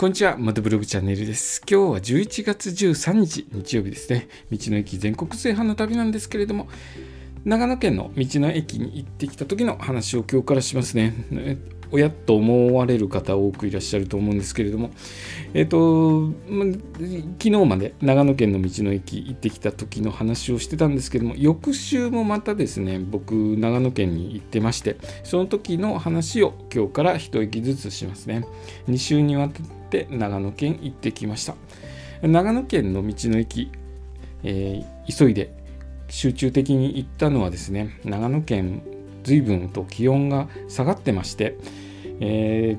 こんにちは、マドブログチャンネルです。今日は11月13日、日曜日ですね。道の駅全国制覇の旅なんですけれども、長野県の道の駅に行ってきた時の話を今日からしますね。親と思われる方多くいらっしゃると思うんですけれども、えっ、ー、と、昨日まで長野県の道の駅行ってきた時の話をしてたんですけども、翌週もまたですね、僕、長野県に行ってまして、その時の話を今日から一駅ずつしますね。2週にわたって長野県行ってきました。長野県の道の駅、えー、急いで集中的に行ったのはですね、長野県随分と気温が下がってまして、え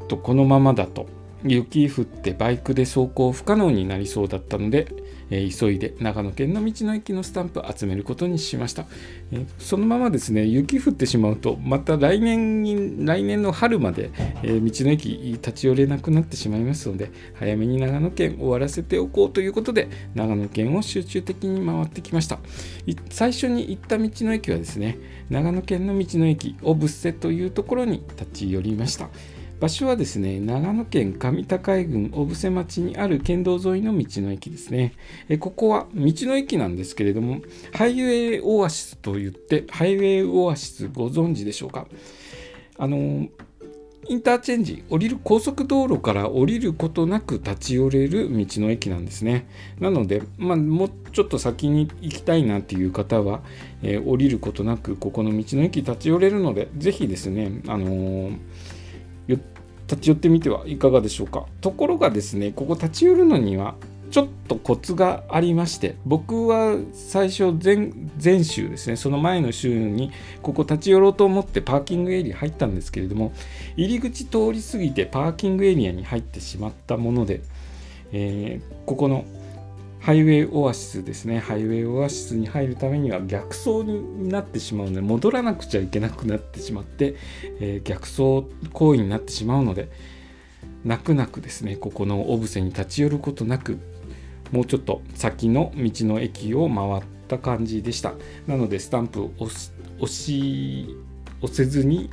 ー、とこのままだと雪降ってバイクで走行不可能になりそうだったので、えー、急いで長野県の道の駅のスタンプ集めることにしました、えー、そのままですね雪降ってしまうとまた来年に来年の春まで、えー、道の駅立ち寄れなくなってしまいますので早めに長野県終わらせておこうということで長野県を集中的に回ってきました。最初に行った道の駅はですね長野県の道の駅小布施というところに立ち寄りました。場所はですね、長野県上高井郡小布施町にある県道沿いの道の駅ですね。えここは道の駅なんですけれども、ハイウェイオアシスといって、ハイウェイオアシスご存知でしょうか。あの、インターチェンジ、降りる高速道路から降りることなく立ち寄れる道の駅なんですね。なので、まあ、もうちょっと先に行きたいなっていう方は、えー、降りることなくここの道の駅立ち寄れるので、ぜひですね、あのー立ち寄ってみてはいかがでしょうか。ところがですねここ立ち寄るのにはちょっとコツがありまして僕は最初前前週ですねその前の週にここ立ち寄ろうと思ってパーキングエリア入ったんですけれども入り口通り過ぎてパーキングエリアに入ってしまったもので、えー、ここのハイウェイオアシスですね。ハイウェイオアシスに入るためには逆走になってしまうので、戻らなくちゃいけなくなってしまって、えー、逆走行為になってしまうので、泣く泣くですね、ここのオブセに立ち寄ることなく、もうちょっと先の道の駅を回った感じでした。なので、スタンプを押し押せずに、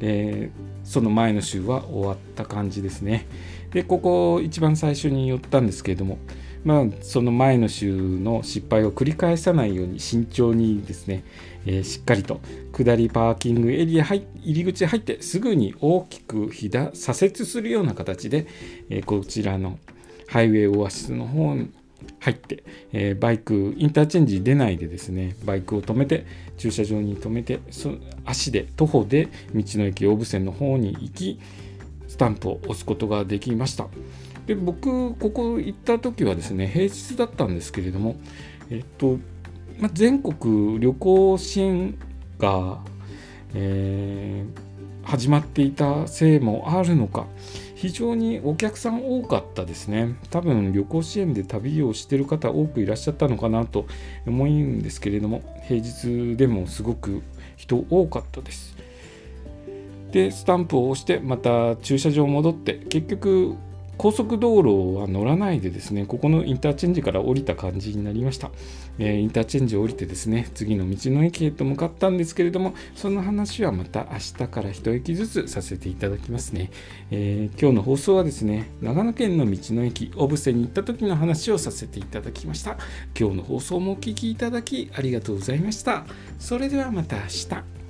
えー、その前の週は終わった感じですね。で、ここ一番最初に寄ったんですけれども、まあ、その前の週の失敗を繰り返さないように慎重にですね、えー、しっかりと下りパーキングエリア入り口入ってすぐに大きく左折するような形で、えー、こちらのハイウェイオアシスの方に入って、えー、バイクインターチェンジ出ないでですねバイクを止めて駐車場に止めて足で徒歩で道の駅大武線の方に行きスタンプを押すことができました。で僕ここ行った時はですね平日だったんですけれどもえっと、ま全国旅行支援が、えー、始まっていたせいもあるのか非常にお客さん多かったですね。多分旅行支援で旅をしてる方多くいらっしゃったのかなと思うんですけれども平日でもすごく人多かったです。でスタンプを押してまた駐車場戻って結局高速道路は乗らないでですね、ここのインターチェンジから降りた感じになりました。えー、インターチェンジを降りてですね、次の道の駅へと向かったんですけれども、その話はまた明日から一駅ずつさせていただきますね。えー、今日の放送はですね、長野県の道の駅、小布施に行った時の話をさせていただきました。今日の放送もお聴きいただきありがとうございました。それではまた明日。